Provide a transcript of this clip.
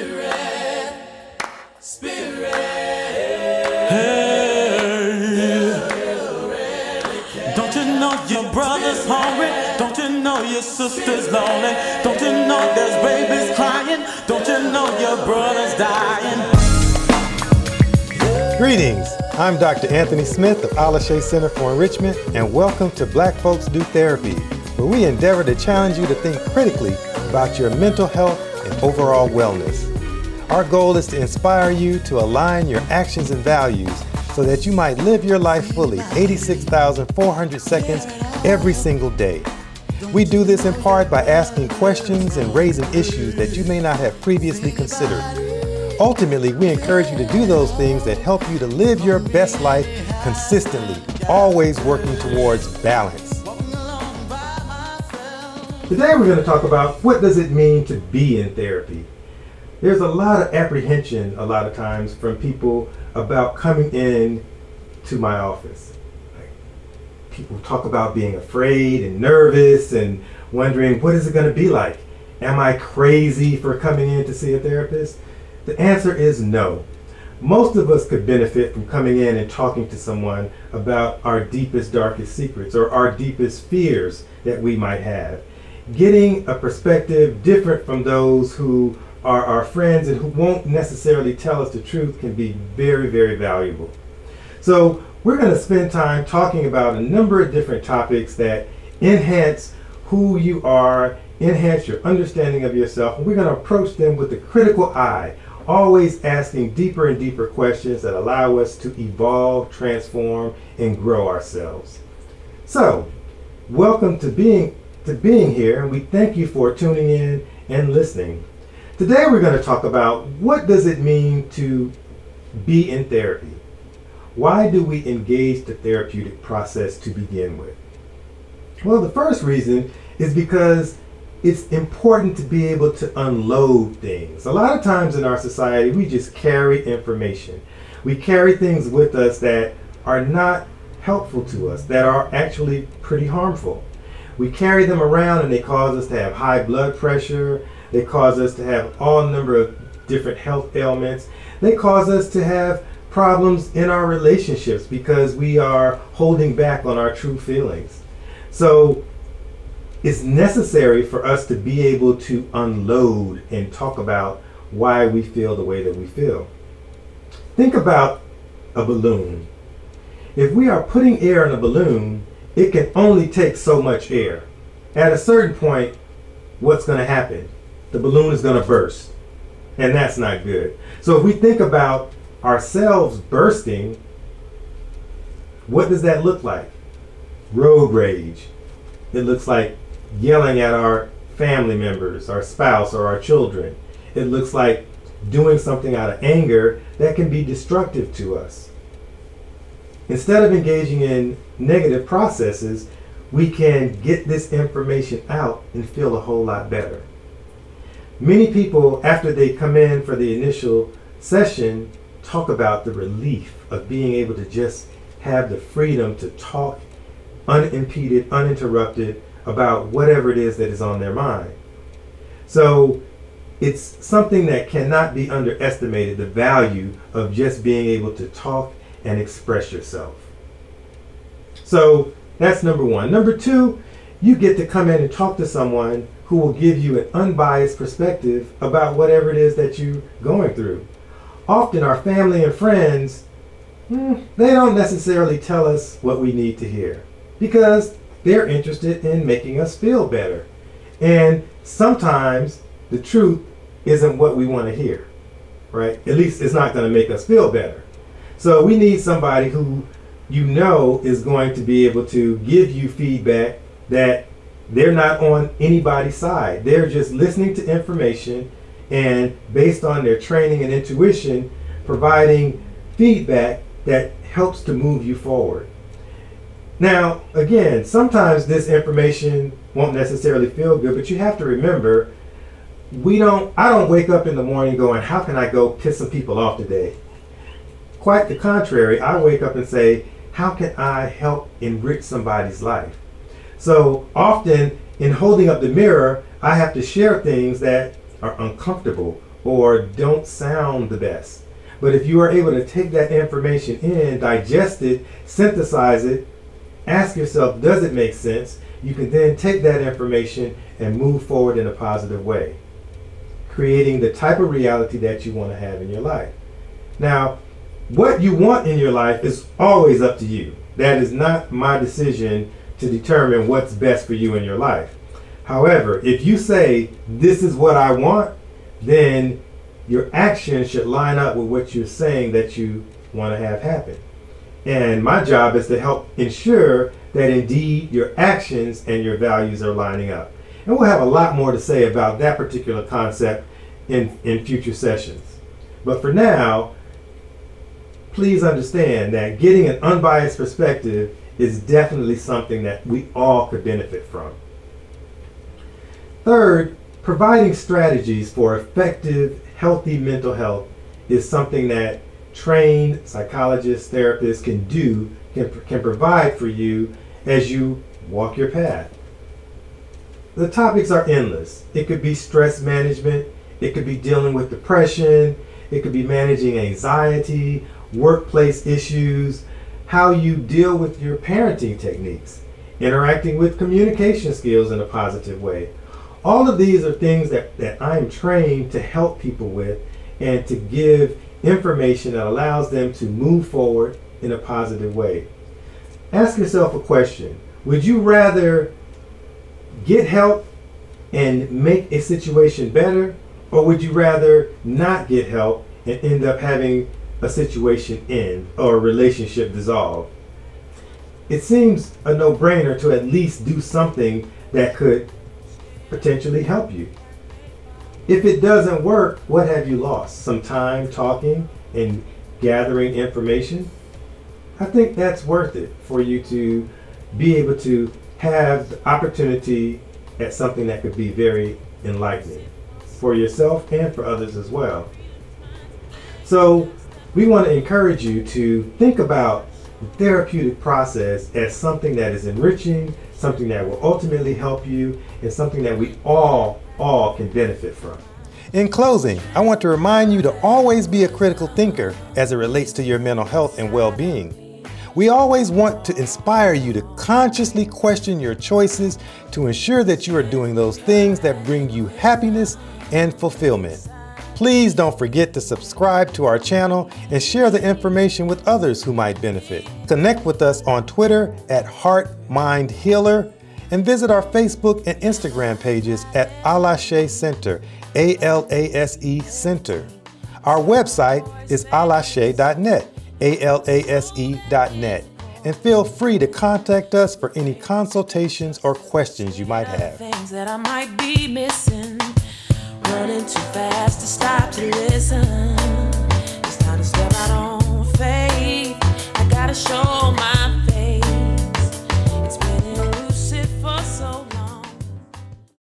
Spirit, Spirit. Don't you know your brother's hungry? Don't you know your sister's lonely? Don't you know there's babies crying? Don't you know your brother's dying? Greetings. I'm Dr. Anthony Smith of Alase Center for Enrichment, and welcome to Black Folks Do Therapy, where we endeavor to challenge you to think critically about your mental health and overall wellness. Our goal is to inspire you to align your actions and values so that you might live your life fully 86,400 seconds every single day. We do this in part by asking questions and raising issues that you may not have previously considered. Ultimately, we encourage you to do those things that help you to live your best life consistently, always working towards balance. Today we're going to talk about what does it mean to be in therapy. There's a lot of apprehension a lot of times from people about coming in to my office. Like, people talk about being afraid and nervous and wondering what is it going to be like? Am I crazy for coming in to see a therapist? The answer is no. Most of us could benefit from coming in and talking to someone about our deepest, darkest secrets or our deepest fears that we might have. Getting a perspective different from those who are our friends and who won't necessarily tell us the truth can be very, very valuable. So, we're going to spend time talking about a number of different topics that enhance who you are, enhance your understanding of yourself, and we're going to approach them with a critical eye, always asking deeper and deeper questions that allow us to evolve, transform, and grow ourselves. So, welcome to being to being here, and we thank you for tuning in and listening. Today we're going to talk about what does it mean to be in therapy? Why do we engage the therapeutic process to begin with? Well, the first reason is because it's important to be able to unload things. A lot of times in our society, we just carry information. We carry things with us that are not helpful to us, that are actually pretty harmful. We carry them around and they cause us to have high blood pressure. They cause us to have all number of different health ailments. They cause us to have problems in our relationships because we are holding back on our true feelings. So it's necessary for us to be able to unload and talk about why we feel the way that we feel. Think about a balloon. If we are putting air in a balloon, it can only take so much air. At a certain point, what's going to happen? The balloon is going to burst. And that's not good. So if we think about ourselves bursting, what does that look like? Road rage. It looks like yelling at our family members, our spouse, or our children. It looks like doing something out of anger that can be destructive to us. Instead of engaging in negative processes, we can get this information out and feel a whole lot better. Many people, after they come in for the initial session, talk about the relief of being able to just have the freedom to talk unimpeded, uninterrupted about whatever it is that is on their mind. So it's something that cannot be underestimated the value of just being able to talk and express yourself. So that's number one. Number two, you get to come in and talk to someone who will give you an unbiased perspective about whatever it is that you're going through. Often, our family and friends, hmm, they don't necessarily tell us what we need to hear because they're interested in making us feel better. And sometimes the truth isn't what we want to hear, right? At least it's not going to make us feel better. So we need somebody who you know is going to be able to give you feedback that they're not on anybody's side. They're just listening to information and based on their training and intuition, providing feedback that helps to move you forward. Now, again, sometimes this information won't necessarily feel good, but you have to remember we don't I don't wake up in the morning going, how can I go piss some people off today? Quite the contrary, I wake up and say, how can I help enrich somebody's life? So often in holding up the mirror, I have to share things that are uncomfortable or don't sound the best. But if you are able to take that information in, digest it, synthesize it, ask yourself, does it make sense? You can then take that information and move forward in a positive way, creating the type of reality that you want to have in your life. Now, what you want in your life is always up to you. That is not my decision to determine what's best for you in your life. However, if you say, This is what I want, then your actions should line up with what you're saying that you want to have happen. And my job is to help ensure that indeed your actions and your values are lining up. And we'll have a lot more to say about that particular concept in, in future sessions. But for now, please understand that getting an unbiased perspective is definitely something that we all could benefit from. Third, providing strategies for effective, healthy mental health is something that trained psychologists, therapists can do, can, can provide for you as you walk your path. The topics are endless. It could be stress management, it could be dealing with depression, it could be managing anxiety, workplace issues, how you deal with your parenting techniques, interacting with communication skills in a positive way. All of these are things that, that I'm trained to help people with and to give information that allows them to move forward in a positive way. Ask yourself a question Would you rather get help and make a situation better, or would you rather not get help and end up having a situation end or a relationship dissolve? It seems a no brainer to at least do something that could potentially help you. If it doesn't work, what have you lost? Some time talking and gathering information? I think that's worth it for you to be able to have the opportunity at something that could be very enlightening for yourself and for others as well. So, we want to encourage you to think about the therapeutic process as something that is enriching, something that will ultimately help you, and something that we all, all can benefit from. In closing, I want to remind you to always be a critical thinker as it relates to your mental health and well being. We always want to inspire you to consciously question your choices to ensure that you are doing those things that bring you happiness and fulfillment. Please don't forget to subscribe to our channel and share the information with others who might benefit. Connect with us on Twitter at Heart Mind Healer and visit our Facebook and Instagram pages at Alase Center, A L A S E Center. Our website is alase.net, A L A S E.net. And feel free to contact us for any consultations or questions you might have running too fast to stop to listen. It's time to step out on faith. I gotta show my